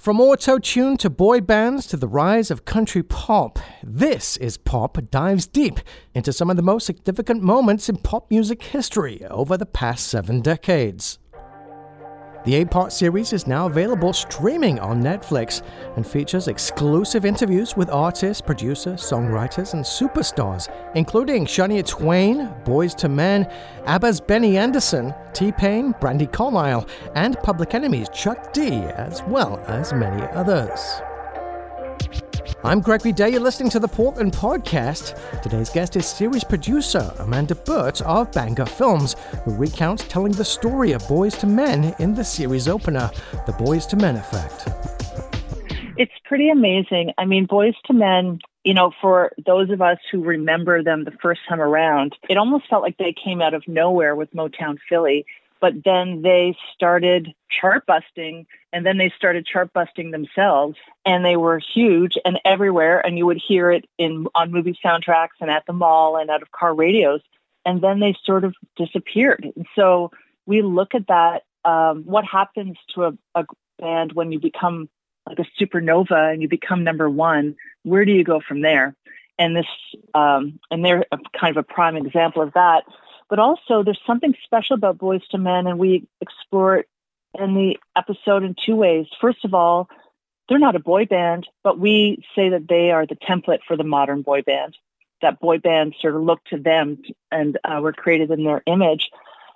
From auto tune to boy bands to the rise of country pop, this is Pop Dives Deep into some of the most significant moments in pop music history over the past seven decades. The eight part series is now available streaming on Netflix and features exclusive interviews with artists, producers, songwriters, and superstars, including Shania Twain, Boyz II Men, ABBA's Benny Andersson, T Pain, Brandi Carlile, and Public Enemy's Chuck D, as well as many others. I'm Gregory Day. You're listening to the Portland Podcast. Today's guest is series producer Amanda Burt of Banger Films, who recounts telling the story of Boyz II Men in the series opener, The Boyz II Men Effect. It's pretty amazing. I mean, Boyz II Men, you know, for those of us who remember them the first time around, it almost felt like they came out of nowhere with Motown Philly but then they started chart busting and then they started chart busting themselves and they were huge and everywhere and you would hear it in on movie soundtracks and at the mall and out of car radios and then they sort of disappeared. And so we look at that um, what happens to a, a band when you become like a supernova and you become number one where do you go from there? And this um, and they're kind of a prime example of that but also, there's something special about Boyz II Men, and we explore it in the episode in two ways. First of all, they're not a boy band, but we say that they are the template for the modern boy band. That boy bands sort of look to them and uh, were created in their image.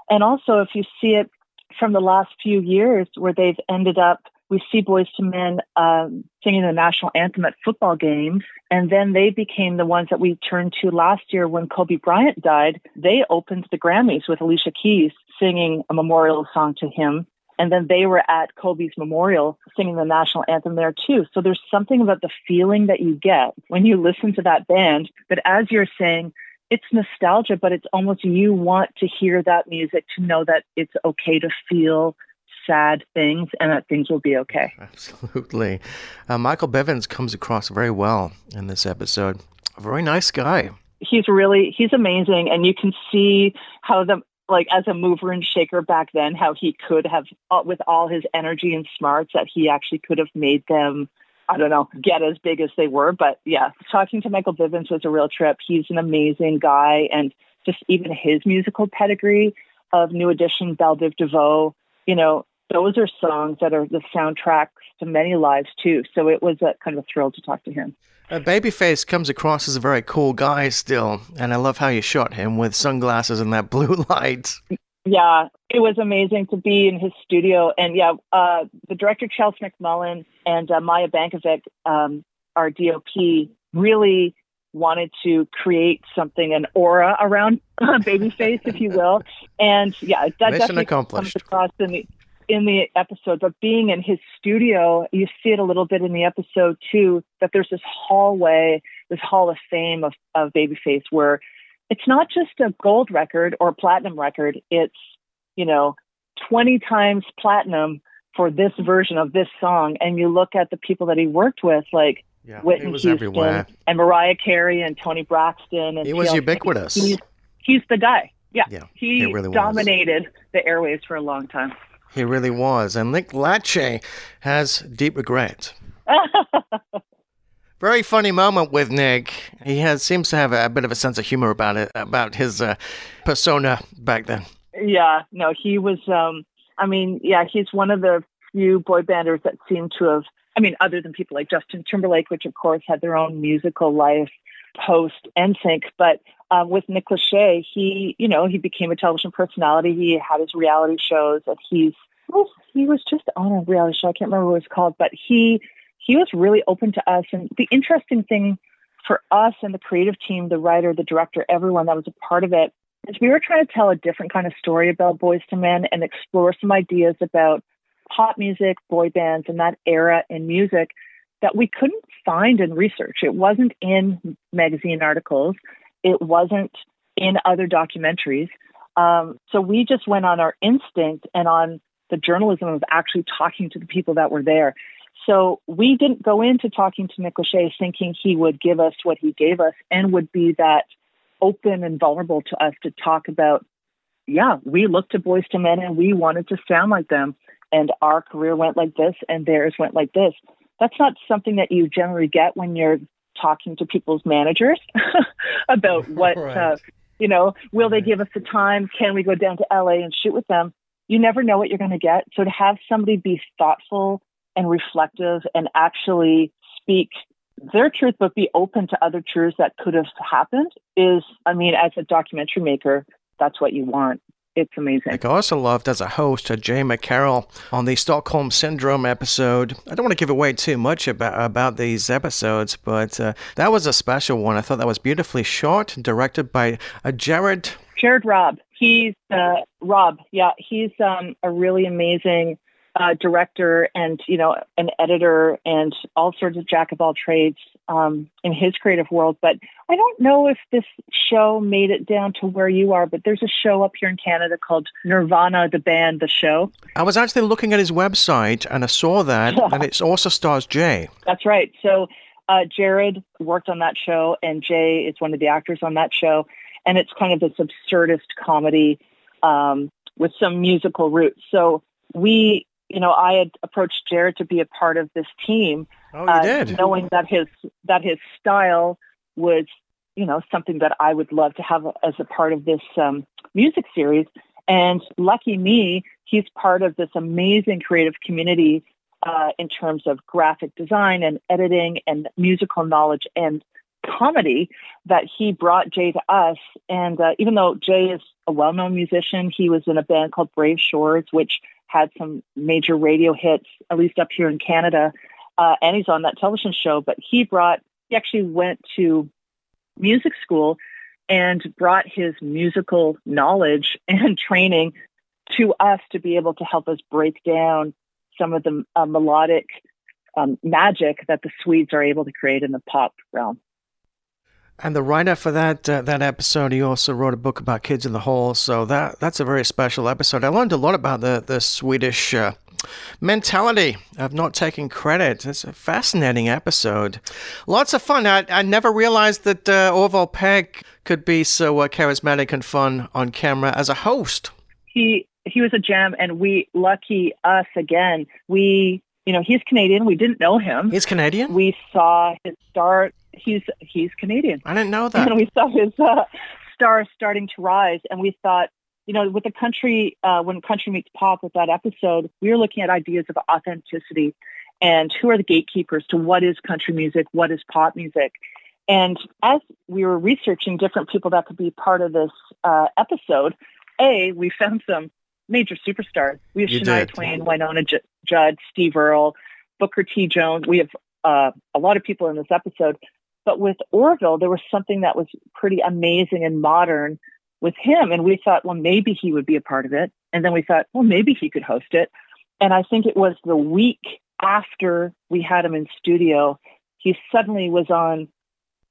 And also, if you see it from the last few years, where they've ended up we see Boyz II Men um, singing the national anthem at football games. And then they became the ones that we turned to last year when Kobe Bryant died. They opened the Grammys with Alicia Keys singing a memorial song to him. And then they were at Kobe's memorial singing the national anthem there too. So there's something about the feeling that you get when you listen to that band that as you're saying, it's nostalgia, but it's almost you want to hear that music to know that it's okay to feel sad things and that things will be okay. Absolutely. Uh, Michael Bivins comes across very well in this episode. A very nice guy. He's really, he's amazing. And you can see how the, like as a mover and shaker back then, how he could have, uh, with all his energy and smarts, that he actually could have made them I don't know, get as big as they were. But yeah, talking to Michael Bivins was a real trip. He's an amazing guy. And just even his musical pedigree of New Edition, Bell Biv DeVoe, you know, those are songs that are the soundtracks to many lives too. So it was a kind of a thrill to talk to him. Uh, Babyface comes across as a very cool guy still, and I love how you shot him with sunglasses and that blue light. Yeah, it was amazing to be in his studio, and yeah, uh, the director Chelsea McMullen and uh, Maya Bankovic, um, our DOP, really wanted to create something, an aura around Babyface, if you will, and yeah, that Mission definitely accomplished. comes across in the in the episode, but being in his studio, you see it a little bit in the episode too, that there's this hallway, this hall of fame of, of Babyface where it's not just a gold record or a platinum record. It's, you know, 20 times platinum for this version of this song. And you look at the people that he worked with, like yeah, Whitney Houston everywhere. and Mariah Carey and Toni Braxton. And he was ubiquitous. He's, he's the guy. Yeah, Yeah, he really was. dominated the airwaves for a long time. He really was. And Nick Lachey has deep regret. Very funny moment with Nick. He has seems to have a, a bit of a sense of humor about it, about his uh, persona back then. Yeah, no, he was. um I mean, yeah, he's one of the few boy banders that seem to have. I mean, other than people like Justin Timberlake, which of course had their own musical life post NSYNC, but uh, with Nick Lachey, he, you know, he became a television personality. He had his reality shows, and he's well, he was just on a reality show. I can't remember what it was called, but he he was really open to us. And the interesting thing for us and the creative team, the writer, the director, everyone that was a part of it, is we were trying to tell a different kind of story about Boyz II Men and explore some ideas about pop music, boy bands, and that era in music that we couldn't find in research. It wasn't in magazine articles. It wasn't in other documentaries. Um, so we just went on our instinct and on the journalism of actually talking to the people that were there. So we didn't go into talking to Nick Lachey thinking he would give us what he gave us and would be that open and vulnerable to us to talk about yeah, we looked to Boyz II Men and we wanted to sound like them. And our career went like this and theirs went like this. That's not something that you generally get when you're talking to people's managers about what, right. uh, you know, will right. they give us the time? Can we go down to LA and shoot with them? You never know what you're going to get. So to have somebody be thoughtful and reflective and actually speak their truth, but be open to other truths that could have happened is, I mean, as a documentary maker, that's what you want. It's amazing. I also loved as a host uh, Jay McCarroll on the Stockholm Syndrome episode. I don't want to give away too much about about these episodes, but uh, that was a special one. I thought that was beautifully shot, directed by uh, Jared. Jared Raab. He's uh, Raab. Yeah, he's um, a really amazing uh, director and you know an editor and all sorts of jack of all trades um, in his creative world. But I don't know if this show made it down to where you are. But there's a show up here in Canada called Nirvana, the band, the show. I was actually looking at his website and I saw that, and it also stars Jay. That's right. So uh, Jared worked on that show, and Jay is one of the actors on that show, and it's kind of this absurdist comedy um, with some musical roots. So we you know, I had approached Jared to be a part of this team, oh, uh, did. knowing that his that his style was, you know, something that I would love to have as a part of this um, music series. And lucky me, he's part of this amazing creative community uh, in terms of graphic design and editing and musical knowledge and comedy that he brought Jay to us. And uh, even though Jay is a well-known musician, he was in a band called Brave Shores, which had some major radio hits, at least up here in Canada. Uh, and he's on that television show, but he brought, he actually went to music school and brought his musical knowledge and training to us to be able to help us break down some of the uh, melodic um, magic that the Swedes are able to create in the pop realm. And the writer for that uh, that episode, he also wrote a book about Kids in the Hall. So that that's a very special episode. I learned a lot about the the Swedish uh, mentality of not taking credit. It's a fascinating episode. Lots of fun. I, I never realized that uh, Orville Peck could be so uh, charismatic and fun on camera as a host. He he was a gem, and we lucky us again. We you know he's Canadian. We didn't know him. He's Canadian. We saw his start he's he's Canadian. I didn't know that. And we saw his uh, stars starting to rise, and we thought, you know, with the country uh, when country meets pop with that episode, we were looking at ideas of authenticity and who are the gatekeepers to what is country music, what is pop music. And as we were researching different people that could be part of this uh, episode, a we found some major superstars. We have you Shania did. Twain, Wynonna J- Judd, Steve Earle, Booker T. Jones. We have uh, a lot of people in this episode. But with Orville, there was something that was pretty amazing and modern with him. And we thought, well, maybe he would be a part of it. And then we thought, well, maybe he could host it. And I think it was the week after we had him in studio, he suddenly was on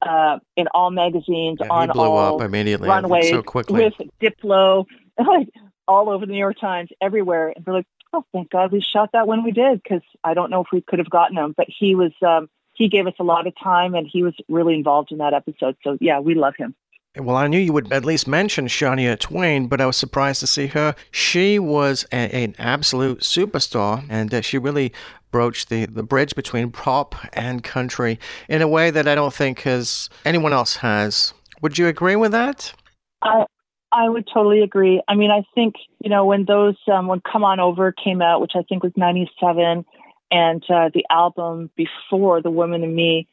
uh, in all magazines, yeah, on all immediately runways so quickly. with Diplo, like all over the New York Times, everywhere. And we're like, oh, thank God we shot that when we did, because I don't know if we could have gotten him. But he was um, he gave us a lot of time and he was really involved in that episode. So yeah, we love him. Well, I knew you would at least mention Shania Twain, but I was surprised to see her. She was a, an absolute superstar, and uh, she really broached the, the bridge between pop and country in a way that I don't think has anyone else has. Would you agree with that? I I would totally agree. I mean, I think you know when those um, when Come On Over came out, which I think was '97, and uh, the album before The Woman in Me.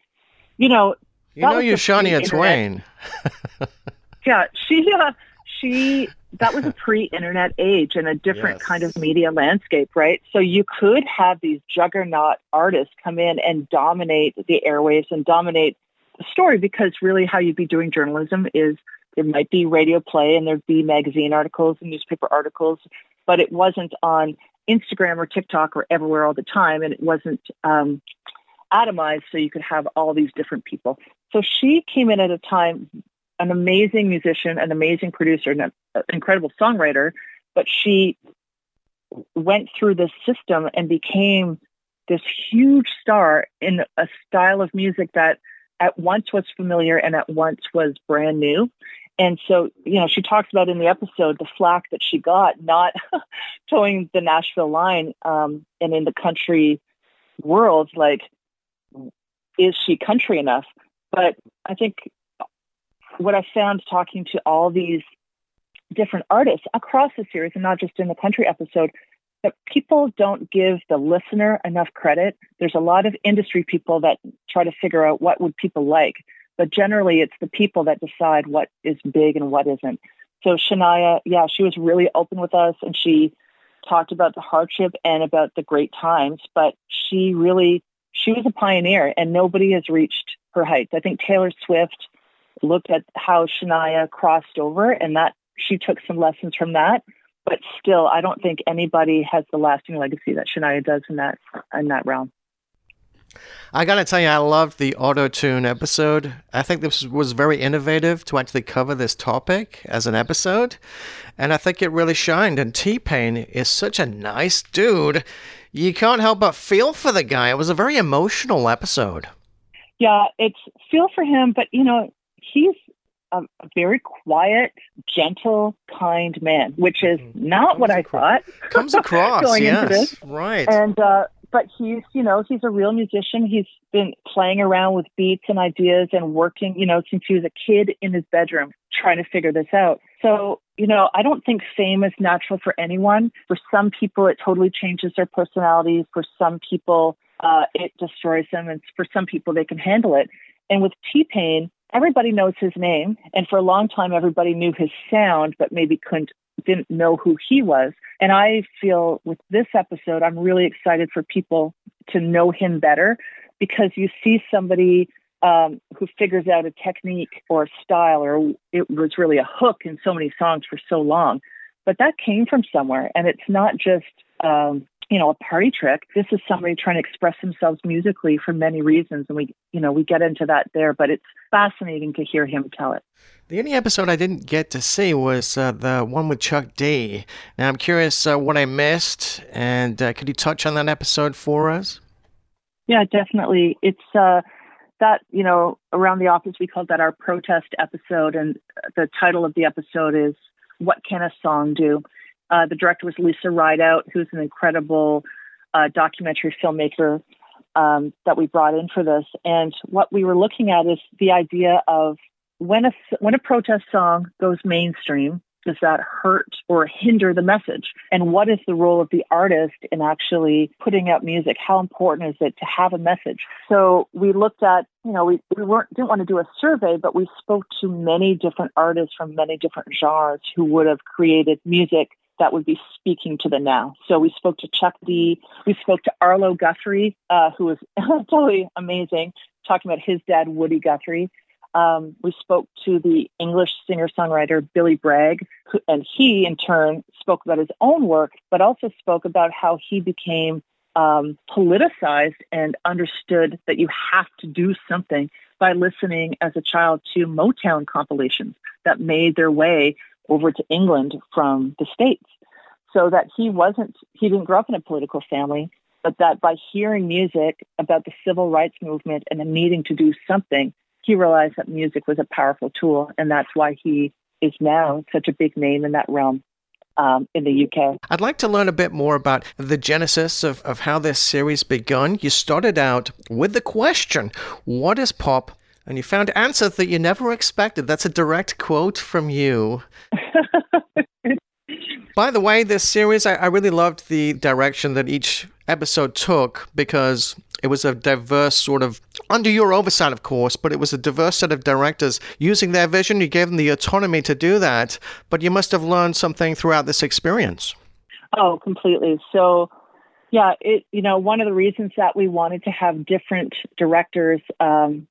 You know, you know you're Shania Twain. yeah, she uh, she that was a pre-internet age and a different yes. kind of media landscape, right? So you could have these juggernaut artists come in and dominate the airwaves and dominate the story because really how you'd be doing journalism is there might be radio play and there'd be magazine articles and newspaper articles, but it wasn't on Instagram or TikTok or everywhere all the time, and it wasn't um, atomized so you could have all these different people. So she came in at a time, an amazing musician, an amazing producer, and an incredible songwriter, but she went through this system and became this huge star in a style of music that at once was familiar and at once was brand new. And so, you know, she talks about in the episode the flack that she got not toeing the Nashville line um, and in the country world, like, is she country enough? But I think what I found talking to all these different artists across the series and not just in the country episode that people don't give the listener enough credit. There's a lot of industry people that try to figure out what would people like, but generally it's the people that decide what is big and what isn't. So Shania, yeah, she was really open with us and she talked about the hardship and about the great times, but she really she was a pioneer and nobody has reached her heights. I think Taylor Swift looked at how Shania crossed over and that she took some lessons from that but still, I don't think anybody has the lasting legacy that Shania does in that in that realm. I gotta tell you, I loved the auto tune episode. I think this was very innovative to actually cover this topic as an episode, and I think it really shined. And T Pain is such a nice dude. You can't help but feel for the guy. It was a very emotional episode. Yeah, it's feel for him, but you know, he's a, a very quiet, gentle, kind man, which is mm-hmm. not Comes what I thought. Comes across, going yes, into this. right. And uh, but he's, you know, he's a real musician. He's been playing around with beats and ideas and working, you know, since he was a kid in his bedroom trying to figure this out. So, you know, I don't think fame is natural for anyone. For some people, it totally changes their personality. For some people, uh, it destroys them. And for some people, they can handle it. And with T Pain, everybody knows his name. And for a long time, everybody knew his sound, but maybe couldn't, didn't know who he was. And I feel with this episode, I'm really excited for people to know him better because you see somebody um, who figures out a technique or a style, or it was really a hook in so many songs for so long. But that came from somewhere, and it's not just um, you know, a party trick. This is somebody trying to express themselves musically for many reasons. And we, you know, we get into that there, but it's fascinating to hear him tell it. The only episode I didn't get to see was uh, the one with Chuck D. Now, I'm curious uh, what I missed, and uh, could you touch on that episode for us? Yeah, definitely. It's uh, that, you know, around the office, we called that our protest episode, and the title of the episode is What Can a Song Do? Uh, the director was Lisa Rideout, who's an incredible uh, documentary filmmaker um, that we brought in for this. And what we were looking at is the idea of when a when a protest song goes mainstream, does that hurt or hinder the message? And what is the role of the artist in actually putting out music? How important is it to have a message? So we looked at, you know, we, we weren't didn't want to do a survey, but we spoke to many different artists from many different genres who would have created music that would be speaking to the now. So we spoke to Chuck D. We spoke to Arlo Guthrie, uh, who was totally amazing, talking about his dad, Woody Guthrie. Um, we spoke to the English singer-songwriter Billy Bragg, who, and he in turn spoke about his own work, but also spoke about how he became um, politicized and understood that you have to do something by listening as a child to Motown compilations that made their way over to England from the States. So that he wasn't, he didn't grow up in a political family, but that by hearing music about the civil rights movement and the needing to do something, he realized that music was a powerful tool. And that's why he is now such a big name in that realm. Um, in the UK. I'd like to learn a bit more about the genesis of, of how this series begun. You started out with the question, What is pop? And you found answers that you never expected. That's a direct quote from you. By the way, this series, I, I, really loved the direction that each episode took because it was a diverse sort of, under your oversight, of course, but it was a diverse set of directors using their vision. You gave them the autonomy to do that, but you must have learned something throughout this experience. Oh, completely. So, yeah, it you know one of the reasons that we wanted to have different directors um,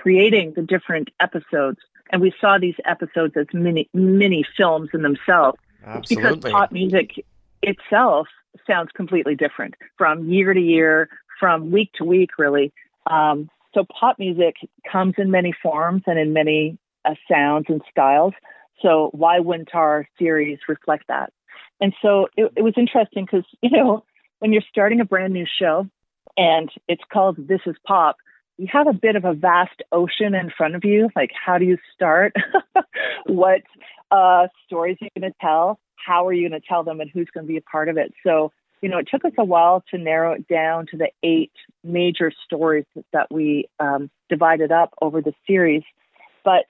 creating the different episodes, and we saw these episodes as mini mini films in themselves Absolutely. Because pop music itself sounds completely different from year to year, from week to week, really. Um, so pop music comes in many forms and in many uh, sounds and styles. So why wouldn't our series reflect that? And so it, it was interesting because, you know, when you're starting a brand new show and it's called This is Pop, you have a bit of a vast ocean in front of you. Like, how do you start? what uh, stories are you going to tell? How are you going to tell them, and who's going to be a part of it? So, you know, it took us a while to narrow it down to the eight major stories that we um, divided up over the series. But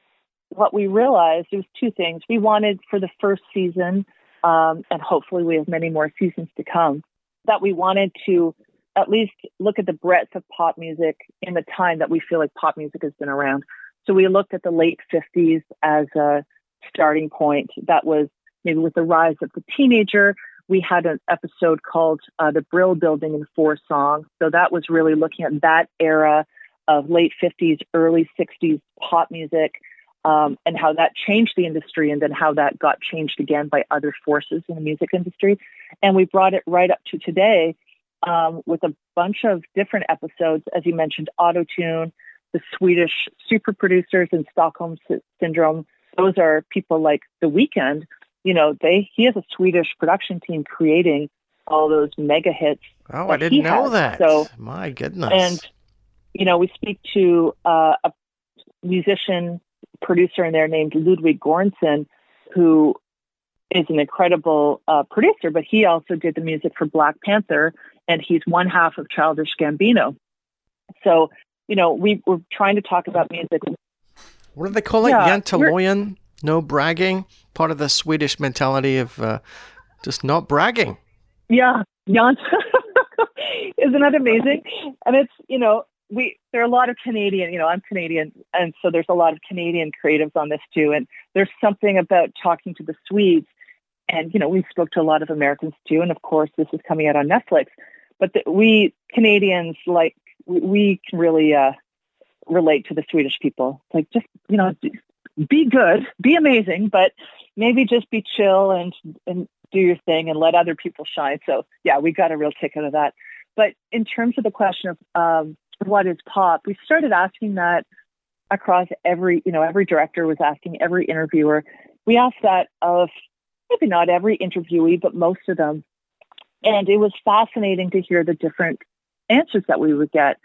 what we realized was two things. We wanted for the first season, um, and hopefully we have many more seasons to come, that we wanted to at least look at the breadth of pop music in the time that we feel like pop music has been around. So we looked at the late 50s as a starting point. That was maybe with the rise of the teenager. We had an episode called uh, The Brill Building in Four Songs. So that was really looking at that era of late 50s, early 60s pop music um, and how that changed the industry and then how that got changed again by other forces in the music industry. And we brought it right up to today um, with a bunch of different episodes, as you mentioned, Autotune, the Swedish super producers in Stockholm Syndrome. Those are people like The Weeknd. You know, they he has a Swedish production team creating all those mega hits. Oh, I didn't know has. that. So my goodness. And you know, we speak to uh, a musician producer in there named Ludwig Göransson, who is an incredible uh, producer, but he also did the music for Black Panther, and he's one half of Childish Gambino. So, you know, we were trying to talk about music. What do they call it? Yeah, Jantelagen? No bragging? Part of the Swedish mentality of uh, just not bragging. Yeah, Jante. Isn't that amazing? And it's, you know, we there are a lot of Canadian, you know, I'm Canadian, and so there's a lot of Canadian creatives on this too. And there's something about talking to the Swedes, and you know, we spoke to a lot of Americans too. And of course, this is coming out on Netflix. But the, we Canadians, like, we, can really uh, relate to the Swedish people. Like, just you know, be good, be amazing, but maybe just be chill and and do your thing and let other people shine. So yeah, we got a real kick out of that. But in terms of the question of um, what is pop, we started asking that across every, you know, every director was asking every interviewer. We asked that of maybe not every interviewee, but most of them. And it was fascinating to hear the different answers that we would get.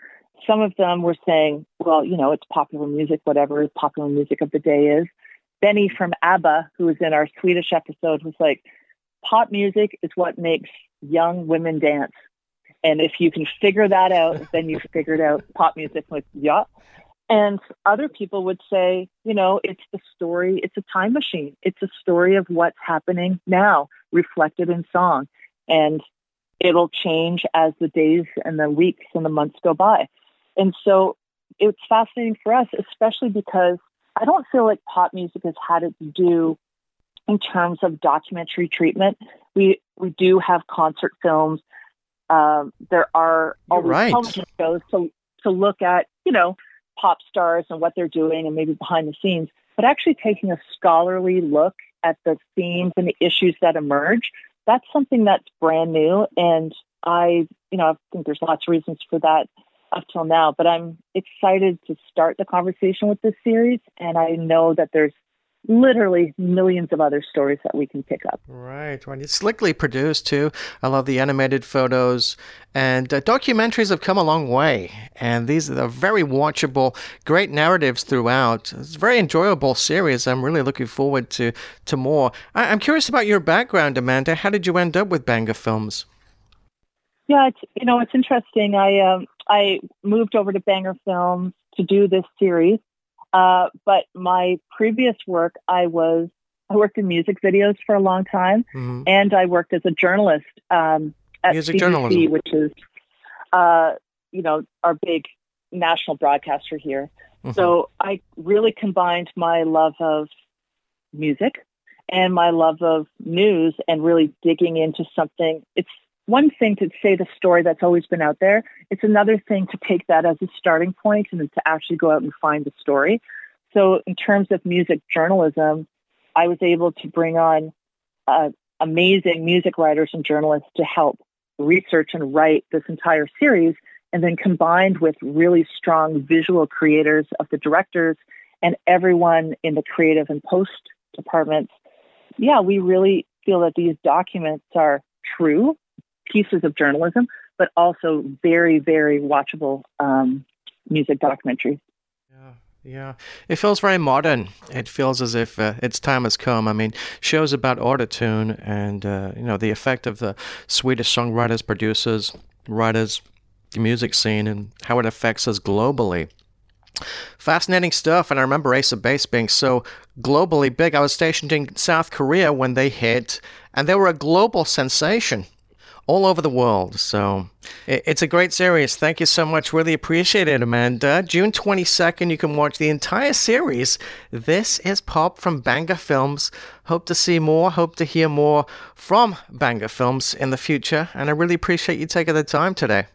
Some of them were saying, well, you know, it's popular music, whatever popular music of the day is. Benny from ABBA, who was in our Swedish episode, was like, pop music is what makes young women dance. And if you can figure that out, then you've figured out pop music. Like, yeah. And other people would say, you know, it's the story, it's a time machine. It's a story of what's happening now, reflected in song. And it'll change as the days and the weeks and the months go by. And so it's fascinating for us, especially because I don't feel like pop music has had its due in terms of documentary treatment. We we do have concert films um, there are all these right. television shows to to look at, you know, pop stars and what they're doing and maybe behind the scenes, but actually taking a scholarly look at the themes and the issues that emerge. That's something that's brand new, and I, you know, I think there's lots of reasons for that up till now. But I'm excited to start the conversation with this series, and I know that there's literally millions of other stories that we can pick up. Right, right. It's slickly produced too. I love the animated photos, and uh, documentaries have come a long way. And these are very watchable, great narratives throughout. It's a very enjoyable series. I'm really looking forward to to more. I- am curious about your background, Amanda. How did you end up with Banger Films? Yeah, it's, you know, it's interesting. I um, I moved over to Banger Films to do this series uh, but my previous work, I was I worked in music videos for a long time, mm-hmm. and I worked as a journalist um, at music CBC, journalism. which is uh, you know our big national broadcaster here. Mm-hmm. So I really combined my love of music and my love of news and really digging into something. It's one thing to say the story that's always been out there. It's another thing to take that as a starting point and to actually go out and find the story. So in terms of music journalism, I was able to bring on uh, amazing music writers and journalists to help research and write this entire series. And then combined with really strong visual creators of the directors and everyone in the creative and post departments, yeah, we really feel that these documents are true pieces of journalism, but also very, very watchable um, music documentaries. Yeah, yeah. It feels very modern. It feels as if uh, its time has come. I mean, shows about autotune and uh, you know the effect of the Swedish songwriters, producers, writers, the music scene, and how it affects us globally. Fascinating stuff, and I remember Ace of Base being so globally big. I was stationed in South Korea when they hit, and they were a global sensation all over the world. So it's a great series. Thank you so much. Really appreciate it, Amanda. June 22nd, you can watch the entire series. This is Pop from Banger Films. Hope to see more, hope to hear more from Banger Films in the future. And I really appreciate you taking the time today.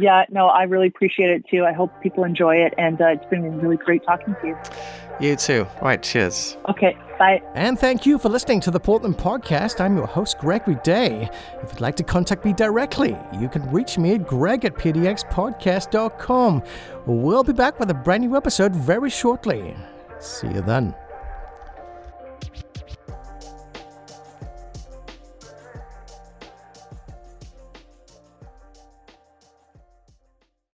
Yeah, no, I really appreciate it too. I hope people enjoy it. And uh, it's been really great talking to you. You too. All right, cheers. Okay, bye. And thank you for listening to the Portland Podcast. I'm your host, Gregory Day. If you'd like to contact me directly, you can reach me at greg at pdxpodcast.com. We'll be back with a brand new episode very shortly. See you then.